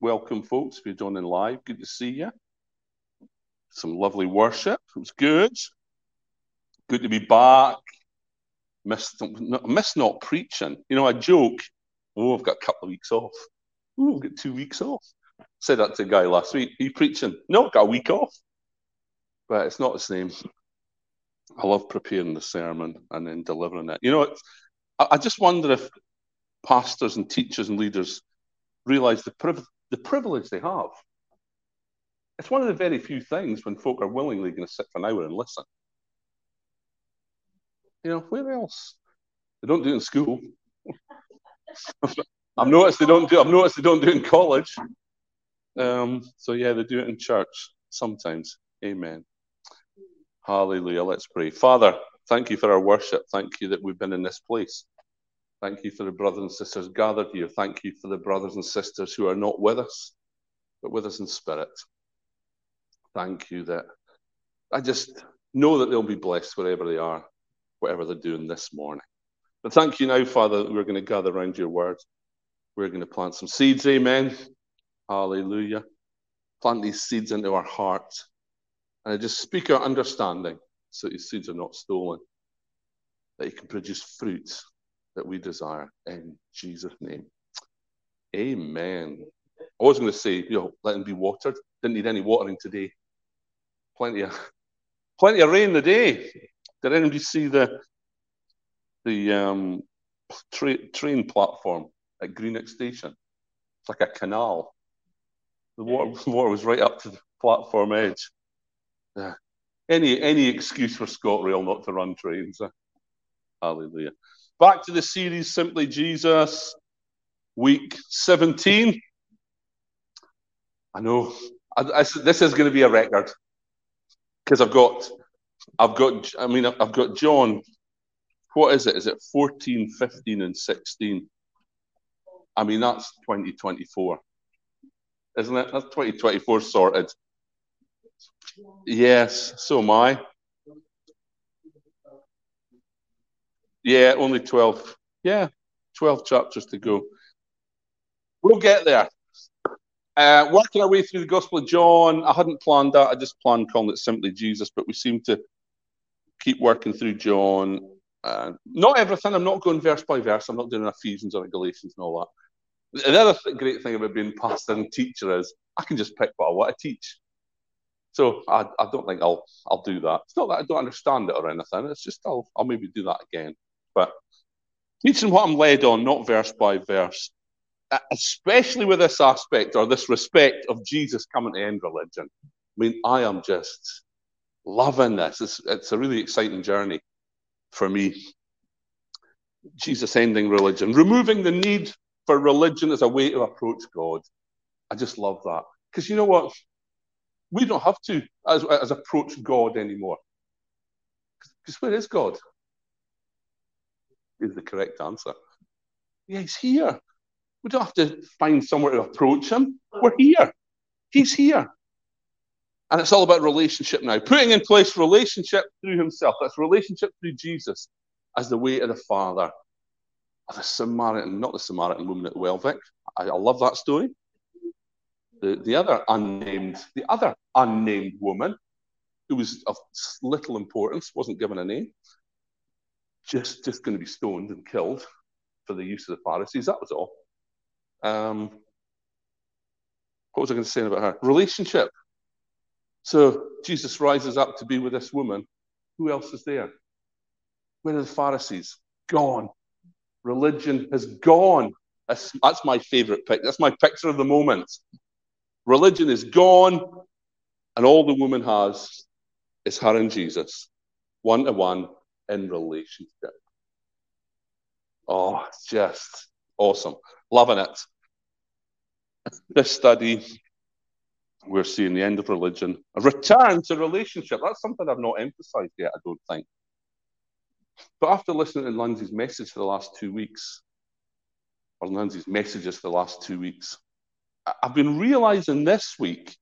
Welcome folks. If you're joining live, good to see you. Some lovely worship. It was good. Good to be back. Missed, missed not preaching. You know, I joke, oh, I've got a couple of weeks off. Oh, I've got two weeks off. Said that to a guy last week. Are you preaching? No, I've got a week off. But it's not the same. I love preparing the sermon and then delivering it. You know, I, I just wonder if pastors and teachers and leaders realize the, priv- the privilege they have. It's one of the very few things when folk are willingly going to sit for an hour and listen. You know, where else? They don't do it in school. I've noticed they don't do. I've noticed they don't do it in college. Um, so yeah, they do it in church sometimes. Amen. Hallelujah. Let's pray. Father, thank you for our worship. Thank you that we've been in this place. Thank you for the brothers and sisters gathered here. Thank you for the brothers and sisters who are not with us, but with us in spirit. Thank you that I just know that they'll be blessed wherever they are, whatever they're doing this morning. But thank you now, Father, we're going to gather around your word. We're going to plant some seeds. Amen. Hallelujah. Plant these seeds into our hearts. And I just speak our understanding so these seeds are not stolen, that you can produce fruit that we desire in Jesus' name. Amen. I was going to say, you know, let them be watered. Didn't need any watering today. Plenty of plenty of rain today. Did anybody see the the um, tra- train platform at Greenock Station? It's like a canal. The water, water was right up to the platform edge. Yeah. Any any excuse for ScotRail not to run trains. Hallelujah. Back to the series, Simply Jesus, week 17. I know I, I, this is going to be a record because I've got, I've got, I mean, I've got John. What is it? Is it 14, 15, and 16? I mean, that's 2024, isn't it? That's 2024 sorted. Yes, so am I. Yeah, only 12. Yeah, 12 chapters to go. We'll get there. Uh, working our way through the Gospel of John. I hadn't planned that. I just planned calling it simply Jesus, but we seem to keep working through John. Uh, not everything. I'm not going verse by verse. I'm not doing Ephesians or Galatians and all that. The other th- great thing about being pastor and teacher is I can just pick what I want to teach. So I, I don't think I'll I'll do that. It's not that I don't understand it or anything. It's just I'll I'll maybe do that again. But teaching what I'm led on, not verse by verse, especially with this aspect or this respect of Jesus coming to end religion. I mean, I am just loving this. It's, it's a really exciting journey for me. Jesus ending religion, removing the need for religion as a way to approach God. I just love that. Because you know what? We don't have to as, as approach God anymore. Because where is God? Is the correct answer. Yeah, he's here. We don't have to find somewhere to approach him. We're here. He's here. And it's all about relationship now. Putting in place relationship through himself. That's relationship through Jesus as the way of the Father. The Samaritan, not the Samaritan woman at Welvick. I, I love that story. The, the other unnamed, the other unnamed woman who was of little importance, wasn't given a name, just just going to be stoned and killed for the use of the Pharisees. That was all. Um, what was I going to say about her? Relationship. So Jesus rises up to be with this woman. Who else is there? Where are the Pharisees? Gone. Religion has gone. That's, that's my favorite pick. That's my picture of the moment. Religion is gone, and all the woman has is her and Jesus, one to one, in relationship. Oh, just awesome. Loving it. This study, we're seeing the end of religion, a return to relationship. That's something I've not emphasized yet, I don't think. But after listening to Lindsay's message for the last two weeks, or Lindsay's messages for the last two weeks, I've been realizing this week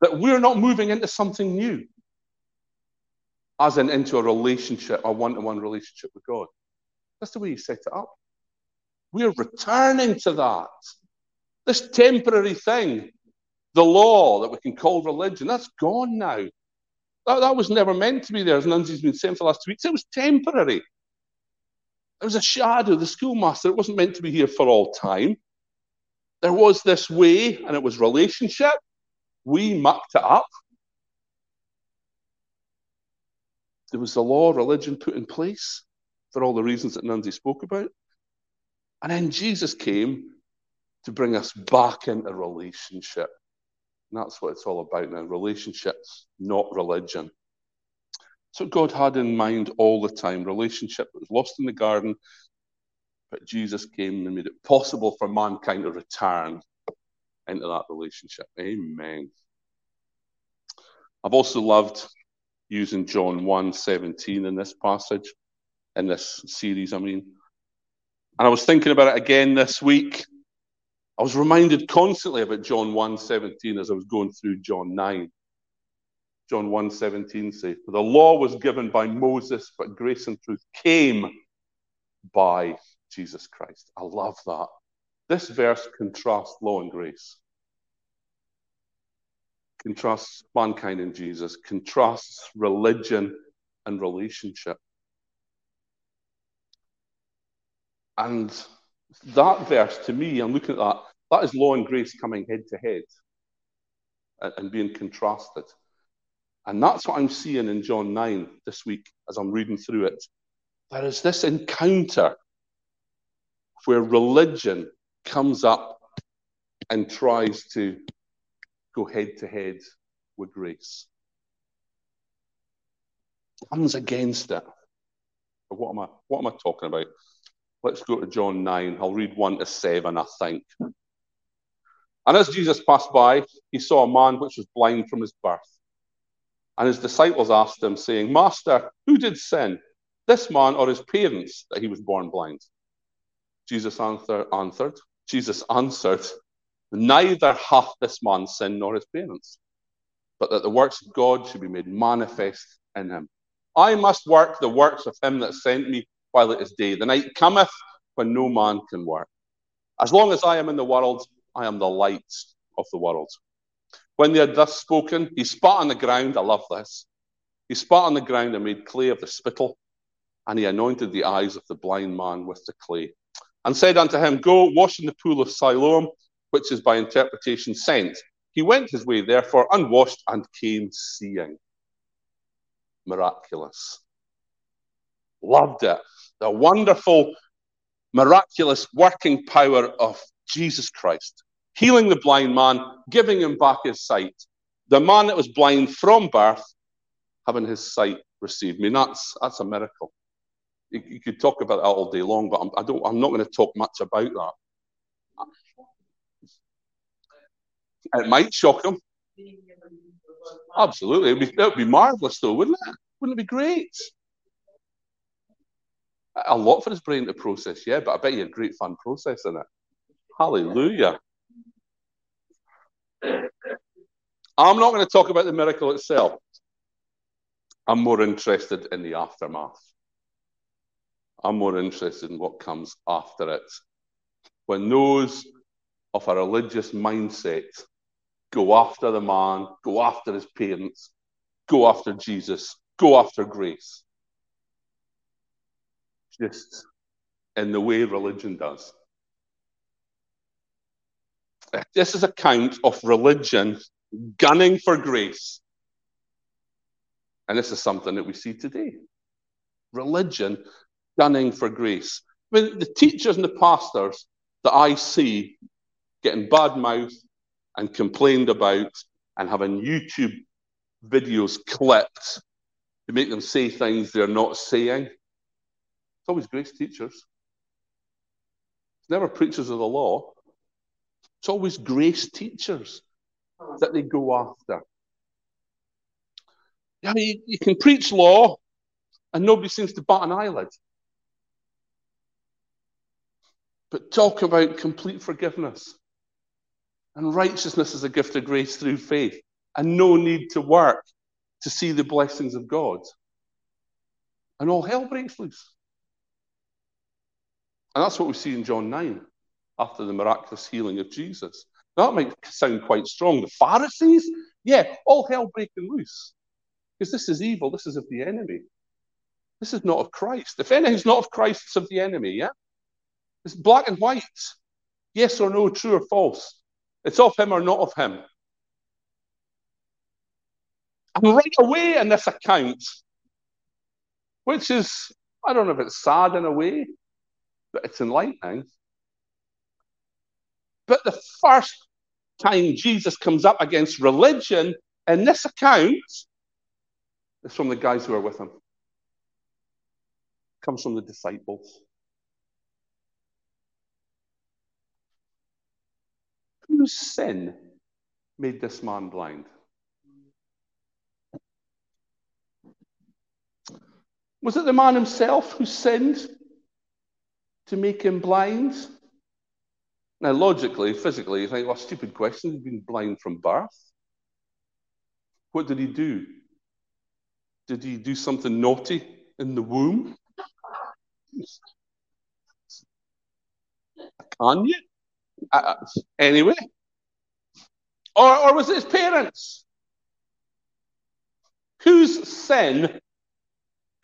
that we're not moving into something new as in into a relationship, a one to one relationship with God. That's the way He set it up. We're returning to that. This temporary thing, the law that we can call religion, that's gone now. That, that was never meant to be there, as Nunzi's been saying for the last two weeks. It was temporary. It was a shadow, the schoolmaster. It wasn't meant to be here for all time. There was this way, and it was relationship. We mucked it up. There was the law, religion put in place for all the reasons that Nunzi spoke about. And then Jesus came to bring us back into relationship. And that's what it's all about now relationships, not religion. So God had in mind all the time relationship that was lost in the garden, but Jesus came and made it possible for mankind to return into that relationship. Amen. I've also loved using John 1 17 in this passage, in this series, I mean. And I was thinking about it again this week. I was reminded constantly about John 1 17 as I was going through John 9. John 1:17 says, For the law was given by Moses, but grace and truth came by Jesus Christ. I love that. This verse contrasts law and grace. Contrasts mankind and Jesus, contrasts religion and relationship. And that verse, to me, I'm looking at that, that is law and grace coming head to head and being contrasted. And that's what I'm seeing in John 9 this week as I'm reading through it. There is this encounter where religion comes up and tries to go head to head with grace. Comes against it. But what am I what am I talking about? Let's go to John 9. I'll read 1 to 7, I think. And as Jesus passed by, he saw a man which was blind from his birth. And his disciples asked him, saying, Master, who did sin, this man or his parents, that he was born blind? Jesus answer, answered, Jesus answered, Neither hath this man sinned nor his parents, but that the works of God should be made manifest in him. I must work the works of him that sent me while it is day. The night cometh when no man can work. As long as I am in the world, I am the light of the world. When they had thus spoken, he spat on the ground. I love this. He spat on the ground and made clay of the spittle, and he anointed the eyes of the blind man with the clay, and said unto him, Go wash in the pool of Siloam, which is by interpretation sent. He went his way, therefore, unwashed, and came seeing. Miraculous. Loved it. The wonderful, miraculous working power of Jesus Christ healing the blind man, giving him back his sight. The man that was blind from birth, having his sight received. I mean, that's, that's a miracle. You, you could talk about that all day long, but I'm, I don't, I'm not going to talk much about that. It might shock him. Absolutely. It would be, be marvelous, though, wouldn't it? Wouldn't it be great? A lot for his brain to process, yeah, but I bet you a great fun processing it. Hallelujah. I'm not going to talk about the miracle itself. I'm more interested in the aftermath. I'm more interested in what comes after it. When those of a religious mindset go after the man, go after his parents, go after Jesus, go after grace. Just in the way religion does. This is a count of religion gunning for grace. And this is something that we see today. Religion gunning for grace. I mean, the teachers and the pastors that I see getting bad mouth and complained about and having YouTube videos clipped to make them say things they're not saying. It's always grace teachers. It's never preachers of the law. It's always grace teachers that they go after. Yeah, you, you can preach law and nobody seems to bat an eyelid. But talk about complete forgiveness and righteousness is a gift of grace through faith and no need to work to see the blessings of God. And all hell breaks loose. And that's what we see in John 9. after the miraculous healing of Jesus. That might sound quite strong. The Pharisees? Yeah, all hell breaking loose. Because this is evil. This is of the enemy. This is not of Christ. If anything's not of Christ, it's of the enemy, yeah? It's black and white. Yes or no, true or false. It's of him or not of him. And right away in this account, which is, I don't know if it's sad in a way, but it's enlightening. But the first time Jesus comes up against religion in this account is from the guys who are with him. Comes from the disciples. Whose sin made this man blind? Was it the man himself who sinned to make him blind? Now, logically, physically, you think, well, stupid question. He's been blind from birth. What did he do? Did he do something naughty in the womb? Can? Uh, anyway. Or, or was it his parents? Whose sin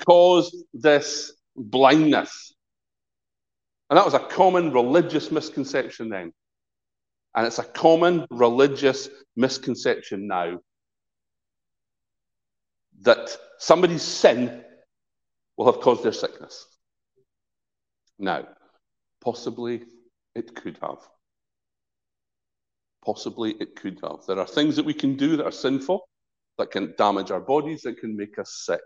caused this blindness? And that was a common religious misconception then. And it's a common religious misconception now that somebody's sin will have caused their sickness. Now, possibly it could have. Possibly it could have. There are things that we can do that are sinful, that can damage our bodies, that can make us sick,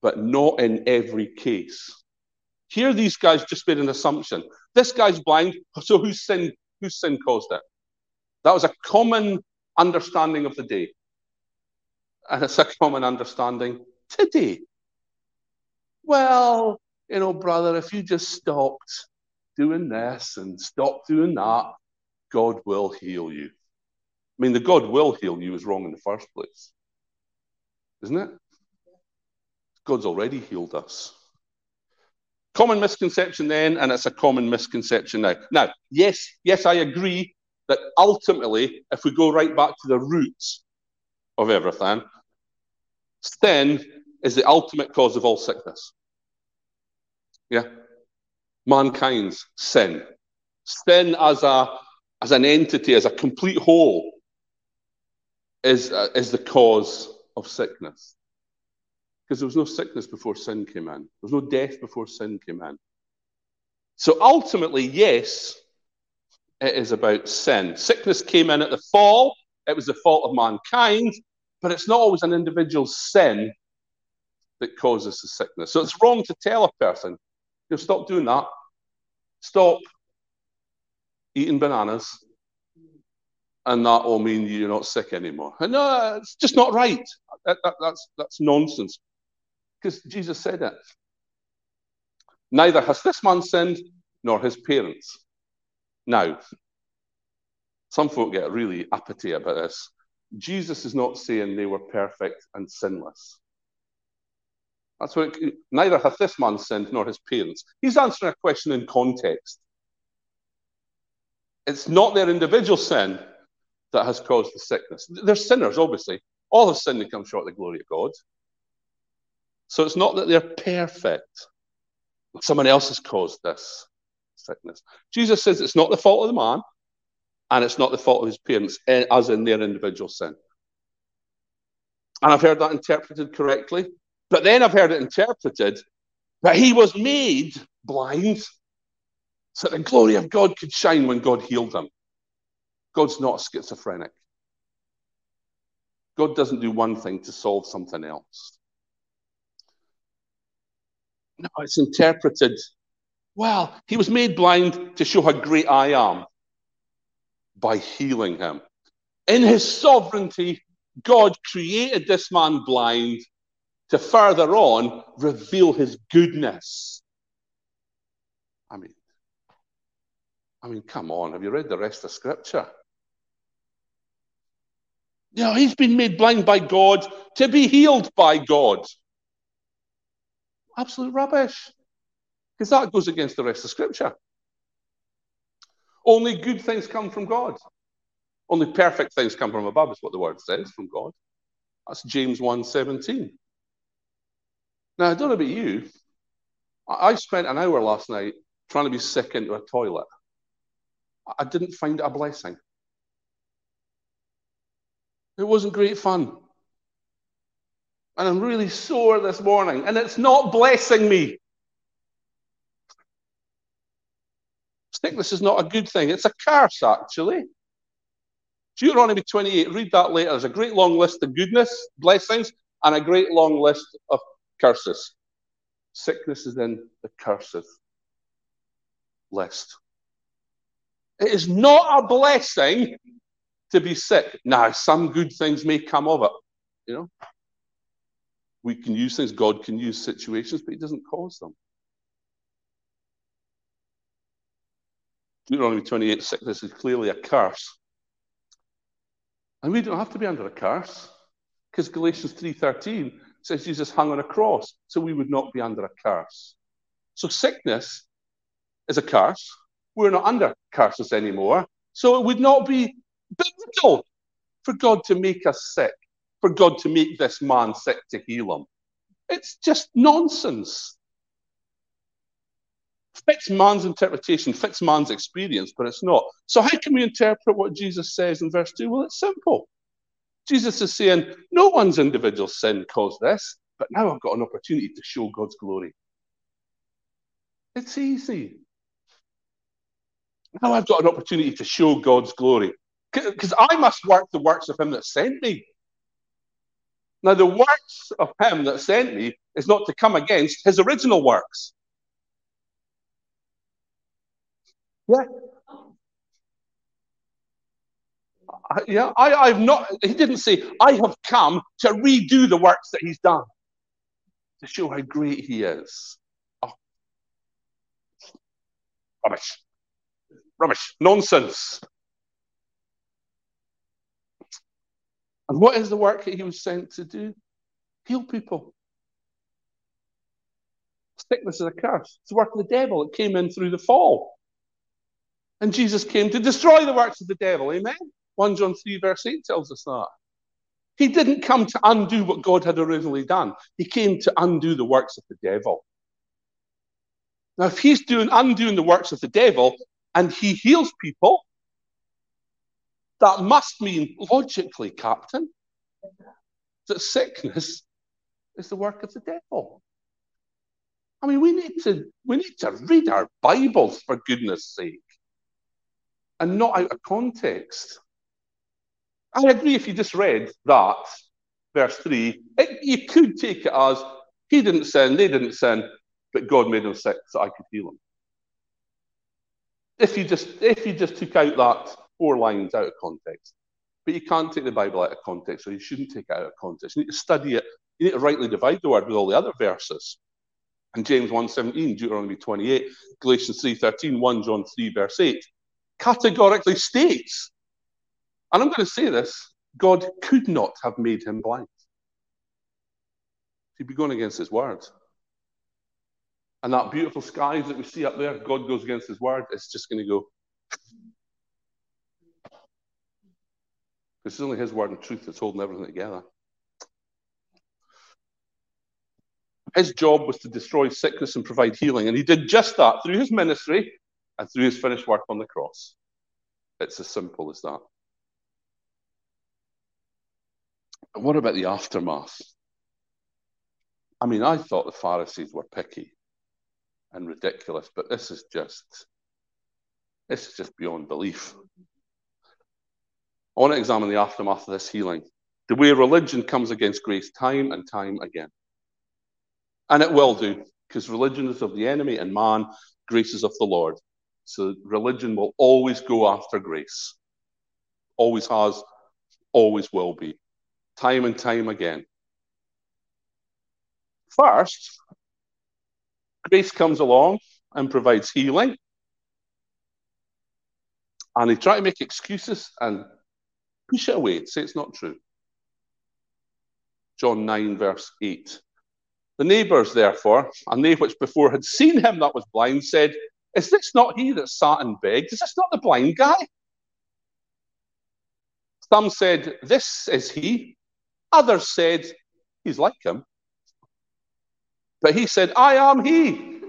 but not in every case. Here, these guys just made an assumption. This guy's blind, so whose sin, whose sin caused it? That was a common understanding of the day. And it's a common understanding today. Well, you know, brother, if you just stopped doing this and stopped doing that, God will heal you. I mean, the God will heal you is wrong in the first place, isn't it? God's already healed us. Common misconception then, and it's a common misconception now. Now, yes, yes, I agree that ultimately, if we go right back to the roots of everything, sin is the ultimate cause of all sickness. Yeah? Mankind's sin. Sin as a as an entity, as a complete whole, is, uh, is the cause of sickness. Because there was no sickness before sin came in, there was no death before sin came in. So ultimately, yes, it is about sin. Sickness came in at the fall, it was the fault of mankind, but it's not always an individual's sin that causes the sickness. So it's wrong to tell a person, you know, stop doing that. Stop eating bananas. And that will mean you're not sick anymore. And no, it's just not right. That, that, that's, that's nonsense because Jesus said it. Neither has this man sinned nor his parents. Now, some folk get really uppity about this. Jesus is not saying they were perfect and sinless. That's what it, neither hath this man sinned nor his parents. He's answering a question in context. It's not their individual sin that has caused the sickness. They're sinners, obviously. All have sinned and come short of the glory of God. So it's not that they're perfect. Someone else has caused this sickness. Jesus says it's not the fault of the man, and it's not the fault of his parents, eh, as in their individual sin. And I've heard that interpreted correctly. But then I've heard it interpreted that he was made blind so the glory of God could shine when God healed him. God's not schizophrenic. God doesn't do one thing to solve something else. No, it's interpreted, well, he was made blind to show how great I am by healing him. In his sovereignty, God created this man blind to further on reveal his goodness. I mean, I mean, come on, have you read the rest of Scripture? You know, he's been made blind by God to be healed by God absolute rubbish. Because that goes against the rest of Scripture. Only good things come from God. Only perfect things come from above, is what the word says from God. That's James 1:17. Now, I don't know about you. I spent an hour last night trying to be sick into a toilet. I didn't find it a blessing. It wasn't great fun. And I'm really sore this morning, and it's not blessing me. Sickness is not a good thing, it's a curse, actually. Deuteronomy 28, read that later. There's a great long list of goodness, blessings, and a great long list of curses. Sickness is in the curses list. It is not a blessing to be sick. Now, some good things may come of it. You know, we can use things, God can use situations, but He doesn't cause them. Deuteronomy 28 sickness is clearly a curse. And we don't have to be under a curse because Galatians 3:13 says Jesus hung on a cross, so we would not be under a curse. So sickness is a curse. We're not under curses anymore. So it would not be biblical for God to make us sick, for God to make this man sick to heal him. It's just nonsense. Fits man's interpretation, fits man's experience, but it's not. So, how can we interpret what Jesus says in verse 2? Well, it's simple. Jesus is saying, No one's individual sin caused this, but now I've got an opportunity to show God's glory. It's easy. Now I've got an opportunity to show God's glory. Because I must work the works of Him that sent me. Now, the works of Him that sent me is not to come against His original works. Yeah. yeah, I, I've not, he didn't say, I have come to redo the works that he's done to show how great he is. Oh. Rubbish. Rubbish. Nonsense. And what is the work that he was sent to do? Heal people. Sickness is a curse. It's the work of the devil. It came in through the fall. And Jesus came to destroy the works of the devil. Amen? 1 John 3, verse 8 tells us that. He didn't come to undo what God had originally done, he came to undo the works of the devil. Now, if he's doing undoing the works of the devil and he heals people, that must mean logically, Captain, that sickness is the work of the devil. I mean, we need to we need to read our Bibles for goodness sake, and not out of context. I agree if you just read that, verse 3, it, you could take it as he didn't sin, they didn't sin, but God made him sick so I could heal him. If you just if you just took out that four lines out of context. But you can't take the Bible out of context, or you shouldn't take it out of context. You need to study it. You need to rightly divide the word with all the other verses. And James 1.17, Deuteronomy 28, Galatians 3.13, 1 John 3, verse 8, categorically states and I'm going to say this God could not have made him blind. He'd be going against his word. And that beautiful skies that we see up there, God goes against his word, it's just going to go. It's only his word and truth that's holding everything together. His job was to destroy sickness and provide healing. And he did just that through his ministry and through his finished work on the cross. It's as simple as that. what about the aftermath? I mean, I thought the Pharisees were picky and ridiculous, but this is just this is just beyond belief. I want to examine the aftermath of this healing. The way religion comes against grace time and time again. And it will do, because religion is of the enemy and man, grace is of the Lord. So religion will always go after grace. Always has, always will be time and time again. First, grace comes along and provides healing. And they try to make excuses and push it away, say it's not true. John 9, verse 8. The neighbours, therefore, and they which before had seen him that was blind, said, Is this not he that sat and begged? Is this not the blind guy? Some said, This is he. Others said, He's like him. But he said, I am he.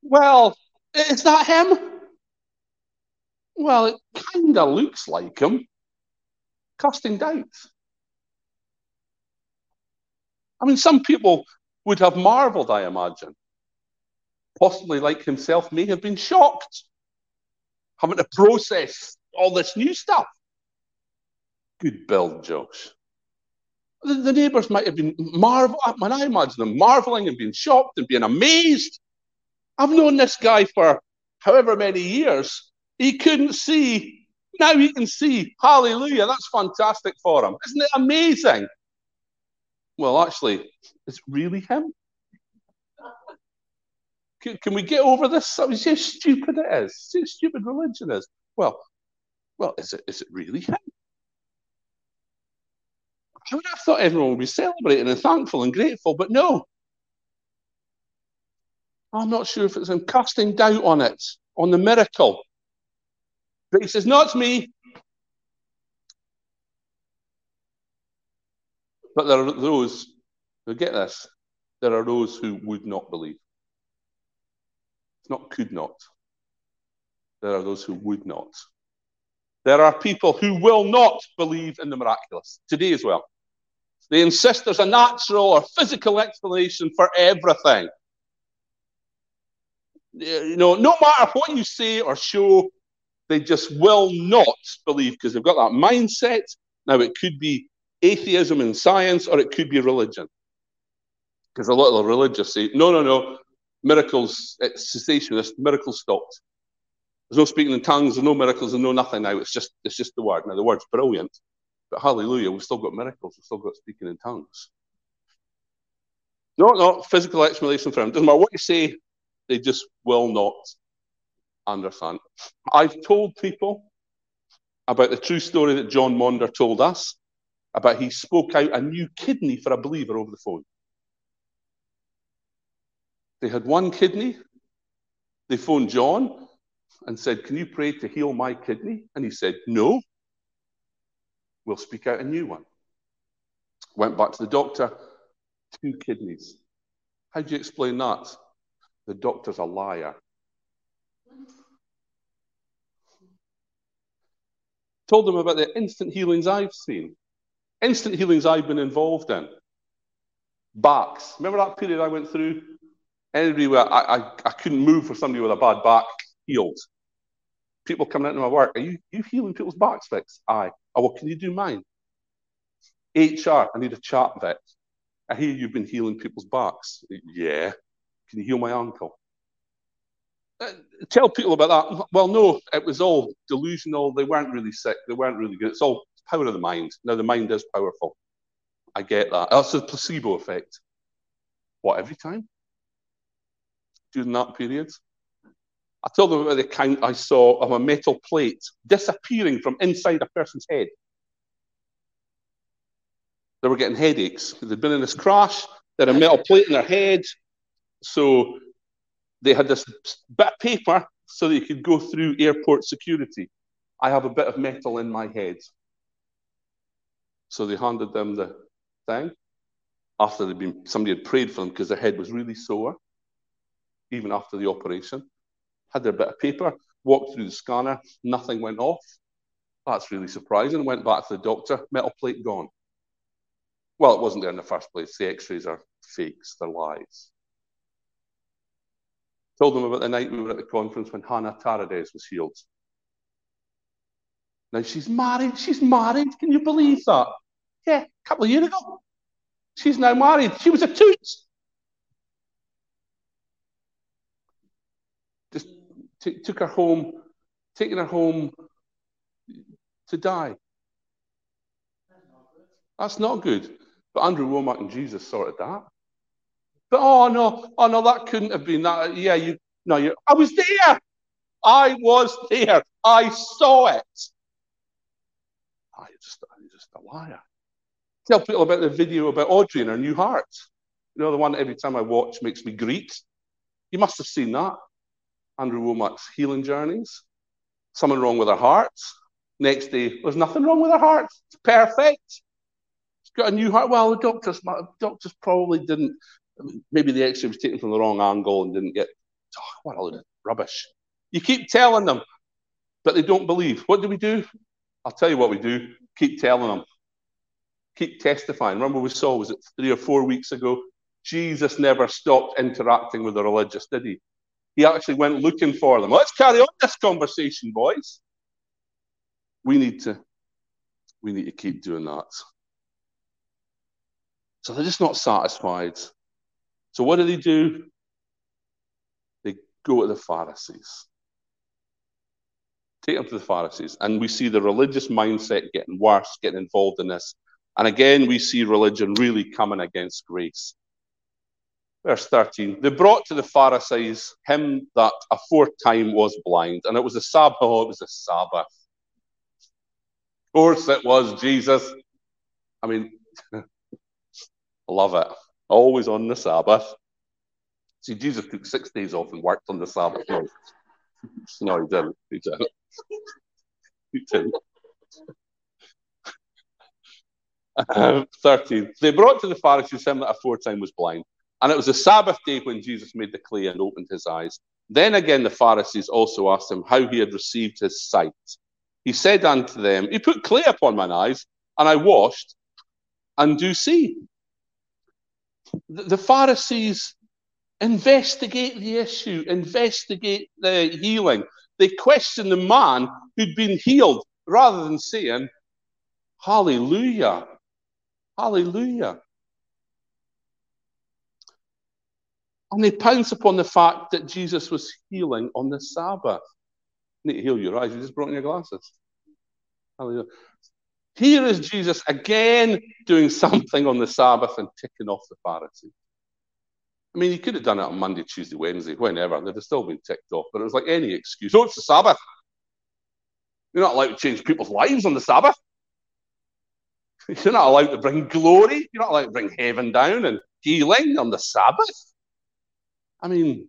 Well, is that him? Well, it kind of looks like him. Casting doubts. I mean, some people would have marveled, I imagine. Possibly, like himself, may have been shocked having to process all this new stuff. Good build, Josh. The, the neighbours might have been marvel. Uh, when I imagine them marveling and being shocked and being amazed. I've known this guy for however many years. He couldn't see. Now he can see. Hallelujah. That's fantastic for him. Isn't it amazing? Well, actually, it's really him. Can, can we get over this? See how stupid it is. See how stupid religion is. Well, well, is it is it really him? I would have thought everyone would be celebrating and thankful and grateful, but no. I'm not sure if it's him casting doubt on it, on the miracle. But he says, Not me. But there are those who get this. There are those who would not believe. It's not could not. There are those who would not. There are people who will not believe in the miraculous today as well. They insist there's a natural or physical explanation for everything. You know, no matter what you say or show, they just will not believe because they've got that mindset. Now, it could be atheism in science or it could be religion. Because a lot of religious say, no, no, no, miracles, it's cessationist, miracles stopped. There's no speaking in tongues, there's no miracles, and no nothing now. It's just it's just the word. Now the word's brilliant, but hallelujah, we've still got miracles, we've still got speaking in tongues. No, no, physical explanation for him. Doesn't matter what you say, they just will not understand. I've told people about the true story that John Maunder told us about he spoke out a new kidney for a believer over the phone. They had one kidney. They phoned John and said, Can you pray to heal my kidney? And he said, No. We'll speak out a new one. Went back to the doctor, two kidneys. How do you explain that? The doctor's a liar. Told them about the instant healings I've seen, instant healings I've been involved in. Backs. Remember that period I went through? Anybody where I, I, I couldn't move for somebody with a bad back healed. People coming into my work, are you, you healing people's backs Vic? Aye. Oh, well, can you do mine? HR, I need a chat vet. I hear you've been healing people's backs. Yeah. Can you heal my ankle? Uh, tell people about that. Well, no, it was all delusional. They weren't really sick. They weren't really good. It's all power of the mind. Now, the mind is powerful. I get that. That's a placebo effect. What, every time? During that period? I told them about the account I saw of a metal plate disappearing from inside a person's head. They were getting headaches. They'd been in this crash, they had a metal plate in their head. So they had this bit of paper so that you could go through airport security. I have a bit of metal in my head. So they handed them the thing after they'd been somebody had prayed for them because their head was really sore, even after the operation had their bit of paper, walked through the scanner, nothing went off. That's really surprising. Went back to the doctor, metal plate gone. Well, it wasn't there in the first place. The x rays are fakes, they're lies. Told them about the night we were at the conference when Hannah Tarades was healed. Now she's married. She's married. Can you believe that? Yeah, a couple of years ago. She's now married. She was a toot. Took her home, taking her home to die. That's not good. But Andrew Wommack and Jesus sorted that. But oh no, oh no, that couldn't have been that. Yeah, you no, you I was there. I was there. I saw it. Oh, just, you're just a liar. Tell people about the video about Audrey and her new heart. You know, the one every time I watch makes me greet. You must have seen that. Andrew Wommack's healing journeys. Something wrong with her heart. Next day, there's nothing wrong with her heart. It's perfect. She's got a new heart. Well, the doctors, doctors probably didn't. Maybe the X-ray was taken from the wrong angle and didn't get. Oh, what a load of rubbish! You keep telling them, but they don't believe. What do we do? I'll tell you what we do. Keep telling them. Keep testifying. Remember, we saw was it three or four weeks ago? Jesus never stopped interacting with the religious, did he? He actually went looking for them. Let's carry on this conversation, boys. We need to, we need to keep doing that. So they're just not satisfied. So what do they do? They go to the Pharisees. Take them to the Pharisees. And we see the religious mindset getting worse, getting involved in this. And again, we see religion really coming against grace. Verse 13, they brought to the Pharisees him that aforetime was blind, and it was a Sabbath. Oh, it was a Sabbath. Of course, it was Jesus. I mean, I love it. Always on the Sabbath. See, Jesus took six days off and worked on the Sabbath. No, no he didn't. He didn't. He didn't. Uh, 13. They brought to the Pharisees him that aforetime was blind. And it was the Sabbath day when Jesus made the clay and opened his eyes. Then again, the Pharisees also asked him how he had received his sight. He said unto them, He put clay upon mine eyes, and I washed, and do see. The Pharisees investigate the issue, investigate the healing. They question the man who'd been healed rather than saying, Hallelujah, Hallelujah. And they pounce upon the fact that Jesus was healing on the Sabbath. You need to heal your eyes. You just brought in your glasses. Hallelujah. Here is Jesus again doing something on the Sabbath and ticking off the Pharisees. I mean, he could have done it on Monday, Tuesday, Wednesday, whenever. They'd have still been ticked off. But it was like any excuse. Oh, it's the Sabbath. You're not allowed to change people's lives on the Sabbath. You're not allowed to bring glory. You're not allowed to bring heaven down and healing on the Sabbath. I mean,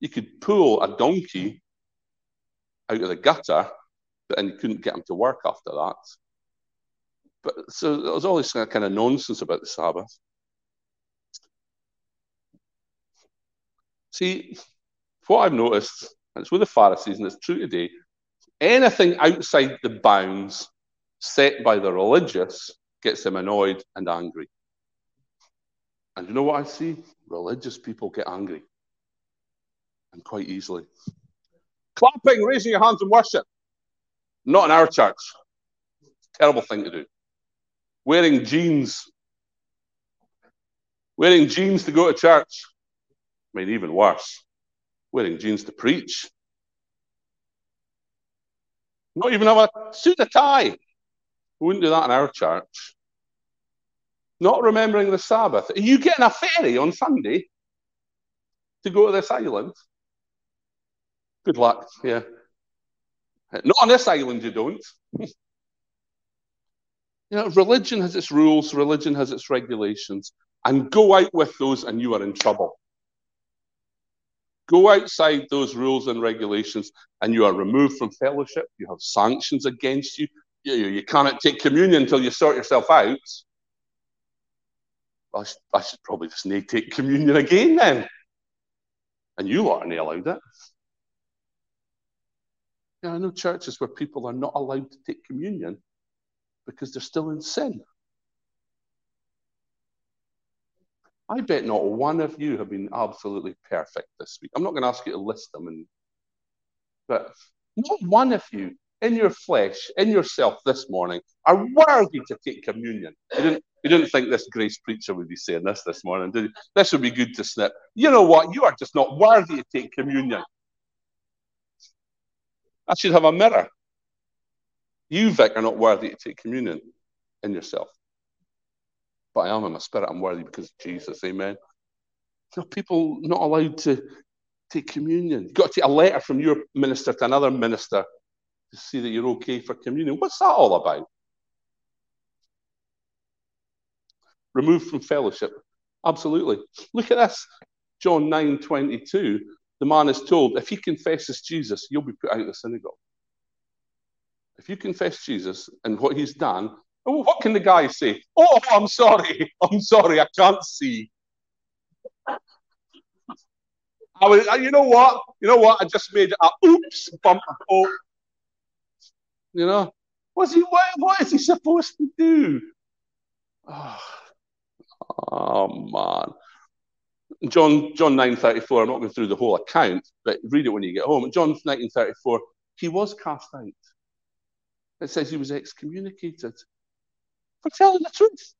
you could pull a donkey out of the gutter, but then you couldn't get him to work after that. But so there was all this kind of nonsense about the Sabbath. See, what I've noticed, and it's with the Pharisees, and it's true today, anything outside the bounds set by the religious gets them annoyed and angry. And you know what I see? Religious people get angry. And quite easily. Clapping, raising your hands in worship. Not in our church. Terrible thing to do. Wearing jeans. Wearing jeans to go to church. I mean, even worse. Wearing jeans to preach. Not even have a suit and tie. We wouldn't do that in our church. Not remembering the Sabbath. Are you getting a ferry on Sunday to go to this island? Good luck. Yeah. Not on this island, you don't. you know, religion has its rules, religion has its regulations, and go out with those and you are in trouble. Go outside those rules and regulations and you are removed from fellowship. You have sanctions against you you, you cannot take communion until you sort yourself out. I should, I should probably just need to take communion again then. And you aren't allowed it. Yeah, I know churches where people are not allowed to take communion because they're still in sin. I bet not one of you have been absolutely perfect this week. I'm not going to ask you to list them, and, but not one of you in your flesh, in yourself this morning, are worthy to take communion. You didn't, you didn't think this grace preacher would be saying this this morning, did you? This would be good to snip. You know what? You are just not worthy to take communion. I should have a mirror. You, Vic, are not worthy to take communion in yourself. But I am in my spirit. I'm worthy because of Jesus. Amen. No, people not allowed to take communion. You've got to take a letter from your minister to another minister to see that you're okay for communion. What's that all about? Removed from fellowship. Absolutely. Look at this. John 9 22. The man is told, if he confesses Jesus, you'll be put out of the synagogue. If you confess Jesus and what he's done, oh, what can the guy say? Oh, I'm sorry. I'm sorry. I can't see. I was, you know what? You know what? I just made a oops bump. Oh, you know, what's he? What, what is he supposed to do? Oh, oh man. John John nine thirty four. I'm not going through the whole account, but read it when you get home. John nineteen thirty four. He was cast out. It says he was excommunicated for telling the truth.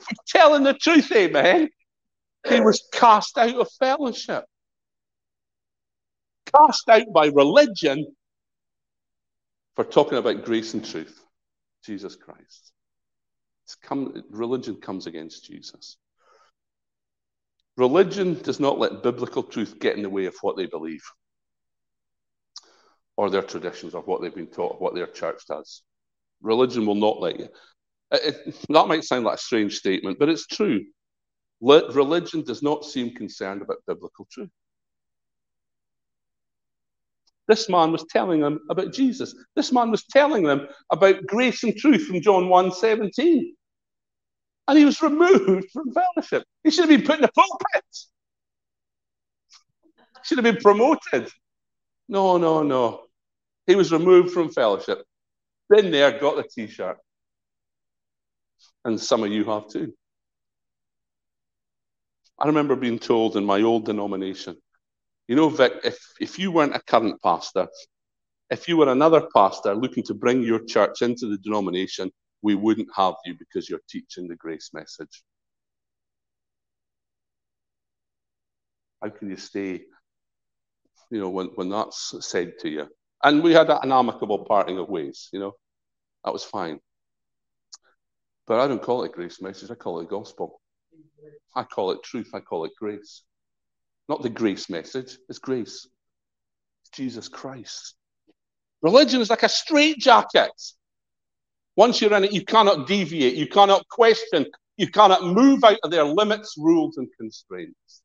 For telling the truth, amen. He was cast out of fellowship, cast out by religion for talking about grace and truth. Jesus Christ. Come, religion comes against Jesus. Religion does not let biblical truth get in the way of what they believe or their traditions or what they've been taught, what their church does. Religion will not let you. It, it, that might sound like a strange statement, but it's true. religion does not seem concerned about biblical truth. This man was telling them about Jesus. This man was telling them about grace and truth from John 1 17. And he was removed from fellowship. He should have been put in the pulpit. He should have been promoted. No, no, no. He was removed from fellowship. Been there, got the t shirt. And some of you have too. I remember being told in my old denomination, you know, Vic, if, if you weren't a current pastor, if you were another pastor looking to bring your church into the denomination, we wouldn't have you because you're teaching the grace message. How can you stay you know, when, when that's said to you. And we had an amicable parting of ways, you know, that was fine. But I don't call it grace message, I call it gospel. I call it truth, I call it grace. Not the grace message, it's grace. It's Jesus Christ. Religion is like a straitjacket. Once you're in it, you cannot deviate, you cannot question, you cannot move out of their limits, rules, and constraints.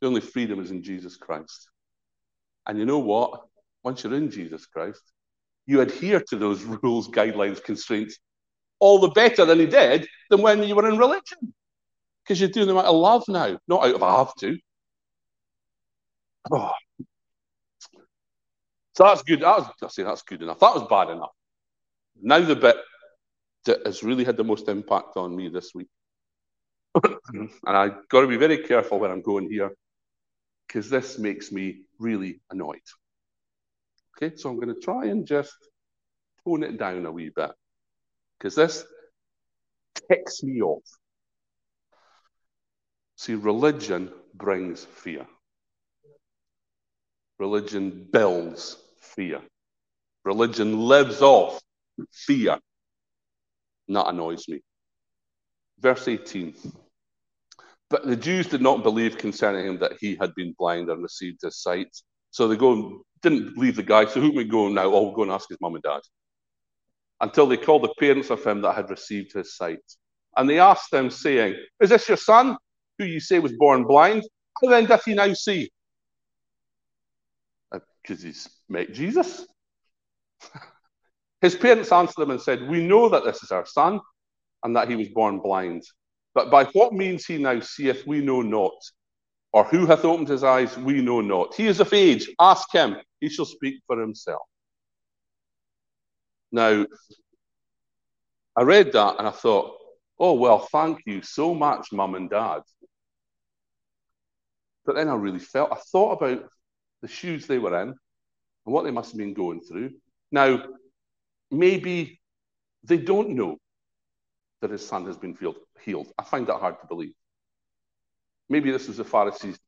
The only freedom is in Jesus Christ. And you know what? Once you're in Jesus Christ, you adhere to those rules, guidelines, constraints all the better than he did than when you were in religion. Because you're doing them out of love now, not out of I have to. Oh. So that's good. That was, I say that's good enough. That was bad enough. Now the bit that has really had the most impact on me this week. and I've got to be very careful when I'm going here because this makes me really annoyed. Okay, so I'm going to try and just tone it down a wee bit because this ticks me off. See, religion brings fear. Religion builds fear. Religion lives off fear. And that annoys me. Verse 18. But the Jews did not believe concerning him that he had been blind and received his sight. So they go and didn't believe the guy. So who we go now? Oh, we'll go and ask his mum and dad. Until they called the parents of him that had received his sight. And they asked them, saying, Is this your son, who you say was born blind? How then doth he now see? Because uh, he's met Jesus. his parents answered them and said, We know that this is our son, and that he was born blind. But by what means he now seeth, we know not. Or who hath opened his eyes, we know not. He is of age, ask him, he shall speak for himself. Now, I read that and I thought, oh, well, thank you so much, mum and dad. But then I really felt, I thought about the shoes they were in and what they must have been going through. Now, maybe they don't know that his son has been healed. I find that hard to believe. Maybe this was the Pharisees,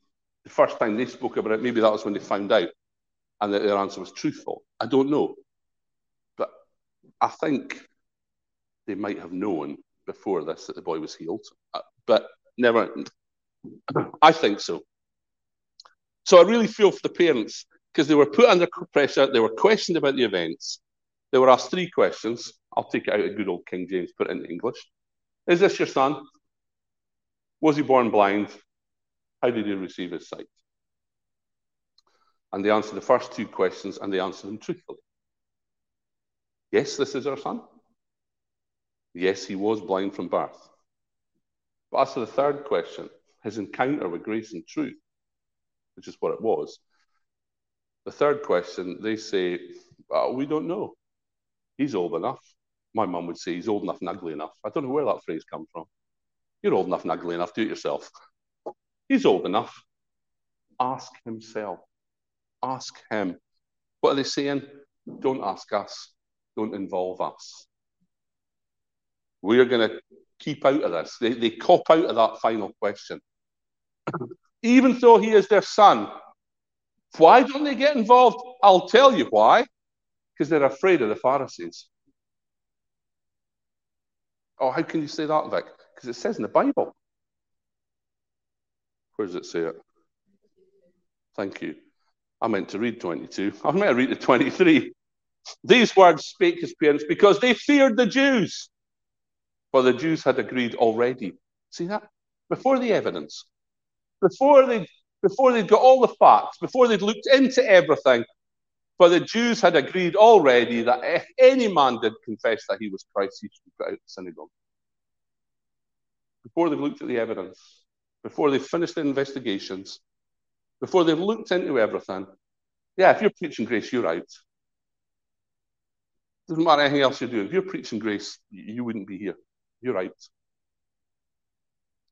the first time they spoke about it, maybe that was when they found out and that their answer was truthful. I don't know. But I think they might have known before this that the boy was healed. Uh, but never, I think so. So I really feel for the parents because they were put under pressure, they were questioned about the events, they were asked three questions I'll take it out of good old King James, put it into English. Is this your son? Was he born blind? How did he receive his sight? And they answered the first two questions and they answered them truthfully. Yes, this is our son. Yes, he was blind from birth. But as to the third question, his encounter with grace and truth, which is what it was, the third question, they say, well, we don't know. He's old enough. My mum would say he's old enough and ugly enough. I don't know where that phrase comes from. You're old enough and ugly enough, do it yourself. He's old enough. Ask himself. Ask him. What are they saying? Don't ask us. Don't involve us. We're going to keep out of this. They, they cop out of that final question. Even though he is their son, why don't they get involved? I'll tell you why. Because they're afraid of the Pharisees. Oh, how can you say that, Vic? Because it says in the Bible. Where does it say it? Thank you. I meant to read 22. I meant to read the 23. These words spake his parents because they feared the Jews. For the Jews had agreed already. See that? Before the evidence. Before they before they'd got all the facts, before they'd looked into everything, for the Jews had agreed already that if any man did confess that he was Christ, he should be put out of the synagogue. Before they've looked at the evidence, before they've finished their investigations, before they've looked into everything, yeah, if you're preaching grace, you're out. Doesn't matter anything else you're doing. If you're preaching grace, you wouldn't be here. You're out.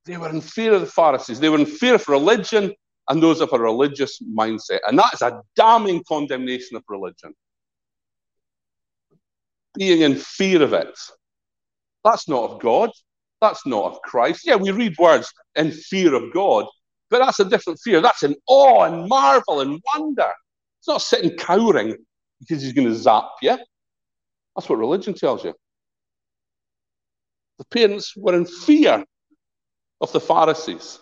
They were in fear of the Pharisees. They were in fear of religion and those of a religious mindset. And that is a damning condemnation of religion. Being in fear of it. That's not of God. That's not of Christ. Yeah, we read words in fear of God, but that's a different fear. That's in awe and marvel and wonder. It's not sitting cowering because he's going to zap you. That's what religion tells you. The parents were in fear of the Pharisees.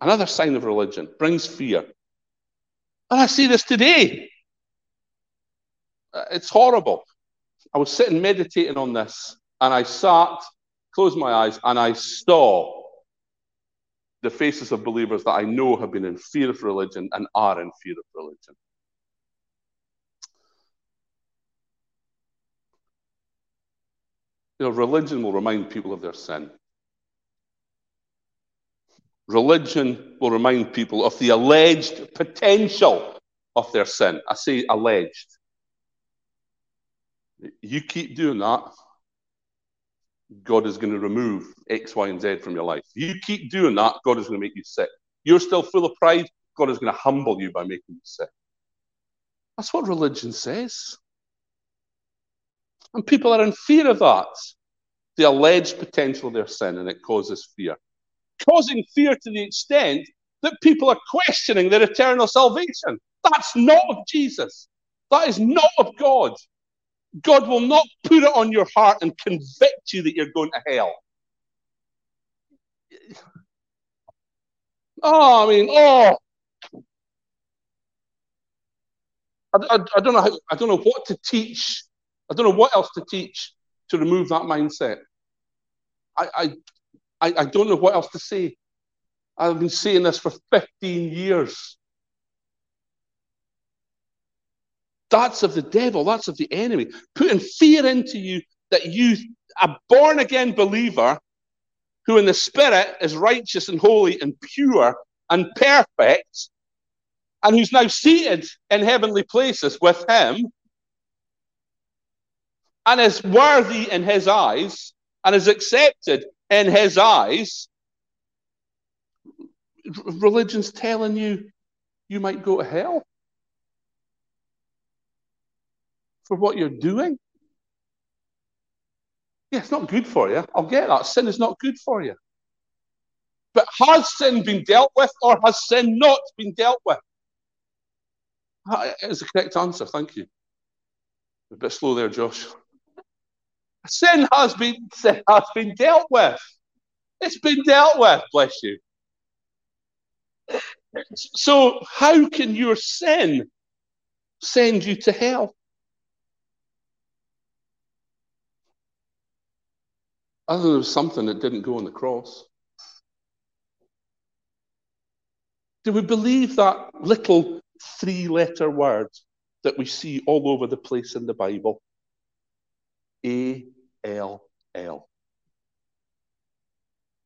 Another sign of religion brings fear. And I see this today. Uh, it's horrible. I was sitting meditating on this, and I sat, closed my eyes, and I saw the faces of believers that I know have been in fear of religion and are in fear of religion. You know, religion will remind people of their sin. Religion will remind people of the alleged potential of their sin. I say alleged. You keep doing that, God is going to remove X, Y, and Z from your life. You keep doing that, God is going to make you sick. You're still full of pride, God is going to humble you by making you sick. That's what religion says. And people are in fear of that. The alleged potential of their sin, and it causes fear causing fear to the extent that people are questioning their eternal salvation. That's not of Jesus. That is not of God. God will not put it on your heart and convict you that you're going to hell. Oh, I mean, oh. I, I, I, don't know how, I don't know what to teach. I don't know what else to teach to remove that mindset. I, I, I, don't know what else to say. I've been saying this for 15 years. That's of the devil, that's of the enemy, putting fear into you that you, a born again believer who in the spirit is righteous and holy and pure and perfect, and who's now seated in heavenly places with him, and is worthy in his eyes, and is accepted in his eyes, religion's telling you you might go to hell for what you're doing. Yeah, it's not good for you. I'll get that. Sin is not good for you. But has sin been dealt with or has sin not been dealt with? That is the correct answer. Thank you. A bit slow there, Josh. Sin has been sin has been dealt with. It's been dealt with, bless you. So how can your sin send you to hell? other than something that didn't go on the cross? Do we believe that little three letter word that we see all over the place in the Bible? A L L.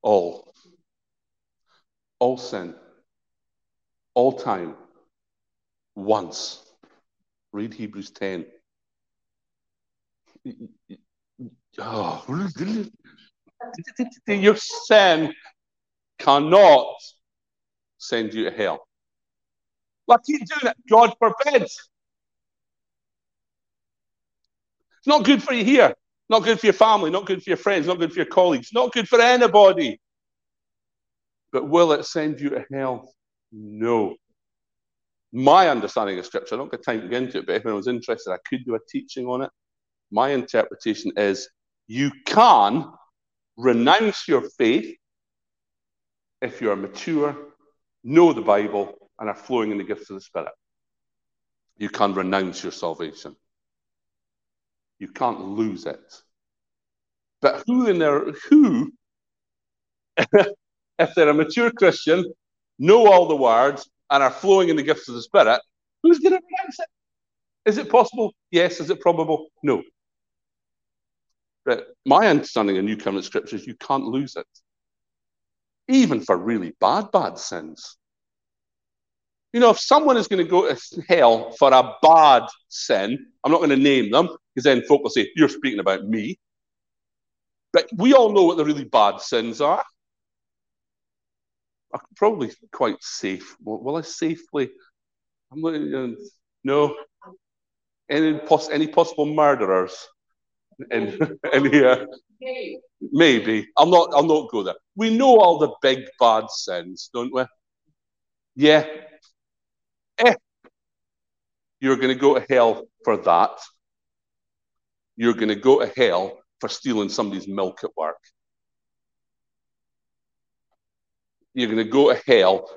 All. Sin. All time. Once. Read Hebrews 10. Oh, your sin cannot send you to hell. Like keep doing it. God forbid. It's not good for you here. Not good for your family. Not good for your friends. Not good for your colleagues. Not good for anybody. But will it send you to hell? No. My understanding of Scripture, I don't get time to get into it, but if I was interested, I could do a teaching on it. My interpretation is you can renounce your faith if you are mature, know the Bible, and are flowing in the gifts of the Spirit. You can renounce your salvation. You can't lose it. But who in there, who, if they're a mature Christian, know all the words, and are flowing in the gifts of the Spirit, who's going to renounce it? Is it possible? Yes. Is it probable? No. But my understanding of New Covenant scriptures, you can't lose it. Even for really bad, bad sins. You know, if someone is going to go to hell for a bad sin, I'm not going to name them because then folk will say, You're speaking about me. But we all know what the really bad sins are. I'm probably quite safe. Will, will I safely? I'm uh, no. Any, poss- any possible murderers in, in here? Maybe. I'll not. I'll not go there. We know all the big bad sins, don't we? Yeah. If you're going to go to hell for that, you're going to go to hell for stealing somebody's milk at work. you're going to go to hell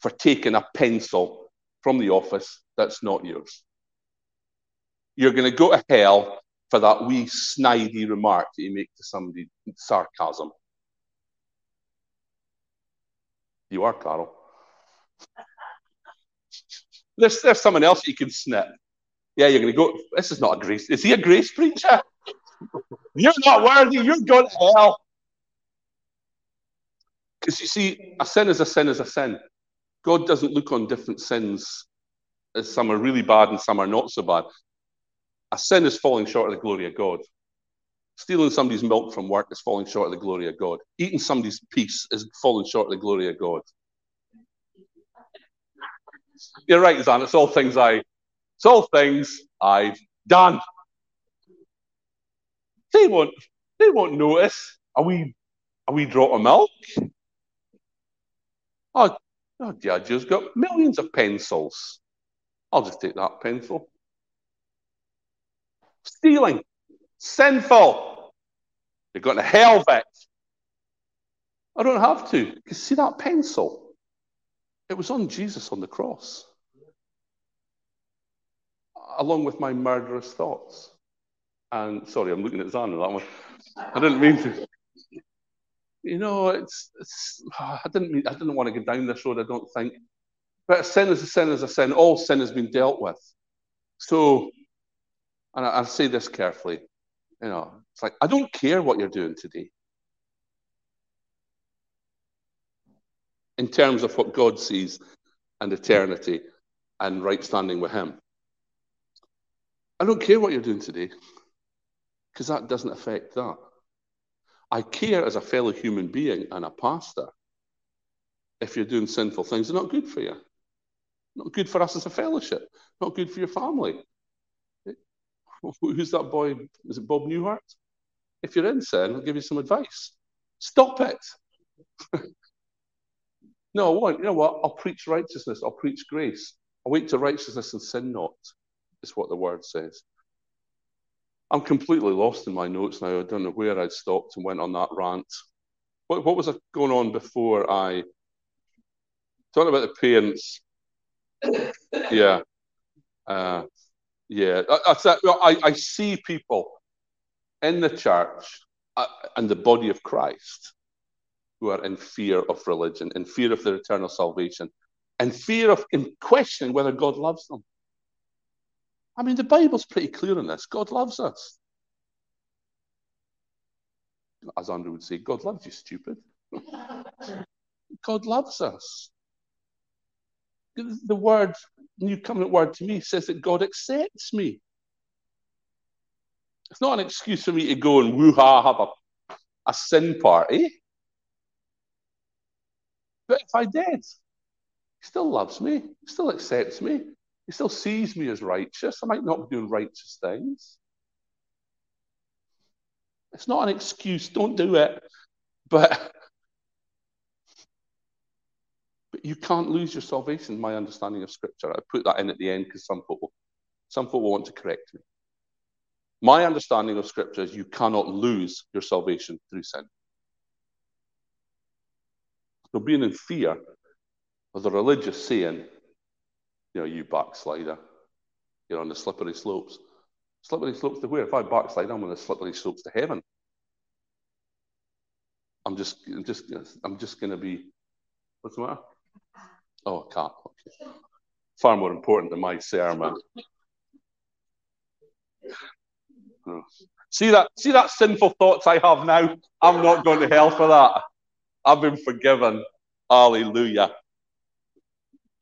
for taking a pencil from the office that's not yours. You're going to go to hell for that wee snidey remark that you make to somebody, sarcasm. You are, Carol. There's, there's someone else you can snip. Yeah, you're going to go. This is not a grace. Is he a grace preacher? You're not worthy. You're going to hell. Because you see, a sin is a sin is a sin. God doesn't look on different sins as some are really bad and some are not so bad. A sin is falling short of the glory of God. Stealing somebody's milk from work is falling short of the glory of God. Eating somebody's piece is falling short of the glory of God. You're right, Zan. It's all things I, it's all things I've done. They won't, they won't notice a wee, a wee drop of milk. Oh, oh, Judge's got millions of pencils. I'll just take that pencil. Stealing, sinful. You're going to hell, Vic. I don't have to. Because see that pencil? It was on Jesus on the cross. Along with my murderous thoughts. And sorry, I'm looking at Zan on that one. I didn't mean to you know, it's, it's I didn't mean, I didn't want to go down this road. I don't think, but a sin is a sin is a sin. All sin has been dealt with. So, and I, I say this carefully, you know, it's like I don't care what you're doing today. In terms of what God sees and eternity and right standing with Him. I don't care what you're doing today because that doesn't affect that. I care as a fellow human being and a pastor if you're doing sinful things. They're not good for you. Not good for us as a fellowship. Not good for your family. Who's that boy? Is it Bob Newhart? If you're in sin, I'll give you some advice. Stop it. no, I won't. You know what? I'll preach righteousness. I'll preach grace. I'll wait to righteousness and sin not, is what the word says. I'm completely lost in my notes now. I don't know where I'd stopped and went on that rant. What, what was going on before I talking about the parents? yeah, uh, yeah. I, I, I, I see people in the church uh, and the body of Christ who are in fear of religion, in fear of their eternal salvation, in fear of in questioning whether God loves them. I mean, the Bible's pretty clear on this. God loves us. As Andrew would say, God loves you, stupid. God loves us. The word, New Covenant word to me says that God accepts me. It's not an excuse for me to go and woo ha, have a, a sin party. But if I did, he still loves me, he still accepts me, he still sees me as righteous. I might not be doing righteous things. It's not an excuse, don't do it. But but you can't lose your salvation, my understanding of scripture. I put that in at the end because some people some people want to correct me. My understanding of scripture is you cannot lose your salvation through sin. So being in fear of the religious saying, you know, you backslider, you're on the slippery slopes. Slippery slopes to where? If I backslide, I'm on the slippery slopes to heaven. I'm just, I'm just, I'm just going to be. What's the matter? Oh, a cat. Okay. Far more important than my sermon. See that? See that sinful thoughts I have now. I'm not going to hell for that. I've been forgiven. Hallelujah.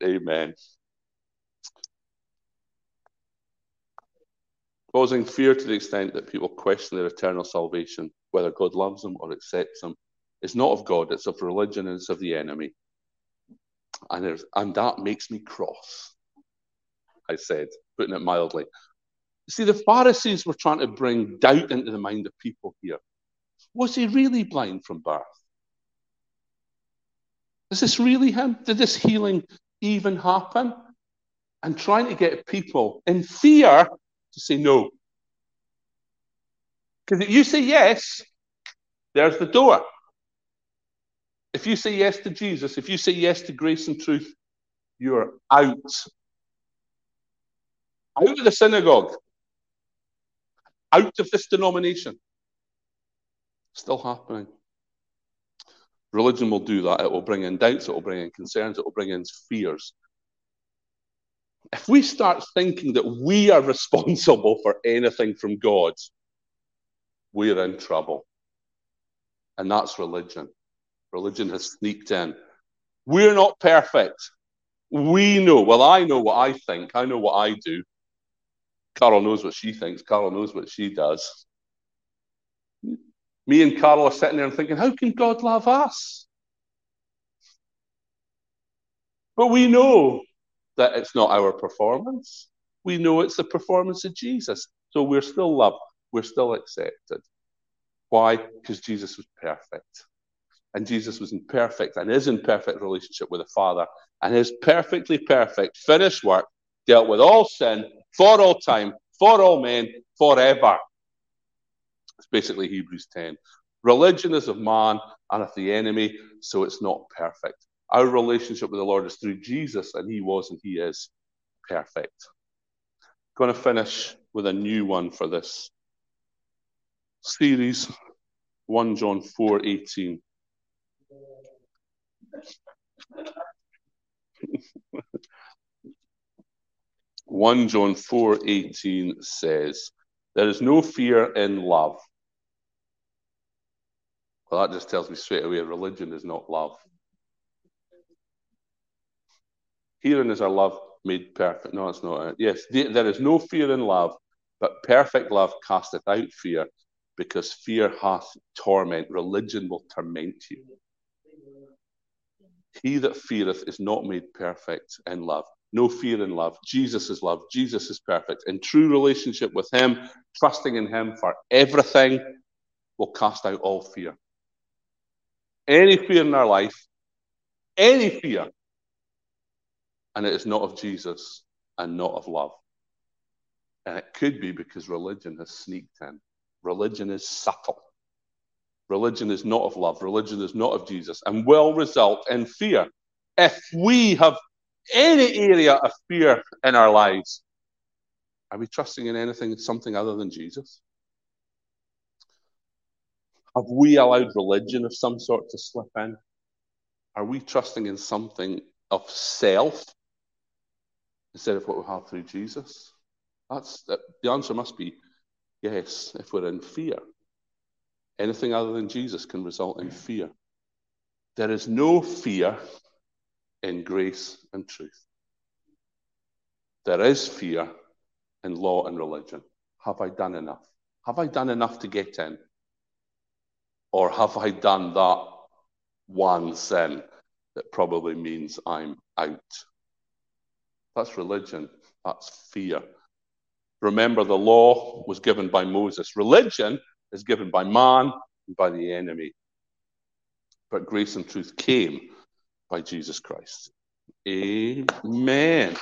Amen. Causing fear to the extent that people question their eternal salvation, whether God loves them or accepts them, is not of God, it's of religion and it's of the enemy. And, and that makes me cross, I said, putting it mildly. See, the Pharisees were trying to bring doubt into the mind of people here. Was he really blind from birth? Is this really him? Did this healing even happen? And trying to get people in fear to say no. Because if you say yes, there's the door. If you say yes to Jesus, if you say yes to grace and truth, you're out. Out of the synagogue out of this denomination. Still happening. Religion will do that. It will bring in doubts, it will bring in concerns, it will bring in fears. If we start thinking that we are responsible for anything from God, we're in trouble. And that's religion. Religion has sneaked in. We're not perfect. We know, well, I know what I think, I know what I do. Carol knows what she thinks. Carol knows what she does. Me and Carol are sitting there and thinking, how can God love us? But we know that it's not our performance. We know it's the performance of Jesus. So we're still loved. We're still accepted. Why? Because Jesus was perfect. And Jesus was in perfect and is in perfect relationship with the Father. And his perfectly perfect finished work dealt with all sin for all time, for all men, forever. It's basically Hebrews 10. Religion is of man and of the enemy, so it's not perfect. Our relationship with the Lord is through Jesus, and He was and He is perfect. I'm going to finish with a new one for this series 1 John 4 18. 1 John 4:18 says, "There is no fear in love." Well, that just tells me straight away religion is not love. Herein is our love made perfect. No, it's not. Yes, there is no fear in love, but perfect love casteth out fear, because fear hath torment. Religion will torment you. He that feareth is not made perfect in love no fear in love. Jesus is love. Jesus is perfect. In true relationship with Him, trusting in Him for everything, will cast out all fear. Any fear in our life, any fear, and it is not of Jesus and not of love. And it could be because religion has sneaked in. Religion is subtle. Religion is not of love. Religion is not of Jesus and will result in fear. If we have any area of fear in our lives, are we trusting in anything, something other than Jesus? Have we allowed religion of some sort to slip in? Are we trusting in something of self instead of what we have through Jesus? That's the answer must be yes, if we're in fear. Anything other than Jesus can result in fear. There is no fear in grace and truth. There is fear in law and religion. Have I done enough? Have I done enough to get in? Or have I done that one sin that probably means I'm out? That's religion. That's fear. Remember, the law was given by Moses. Religion is given by man and by the enemy. But grace and truth came by Jesus Christ. Amen.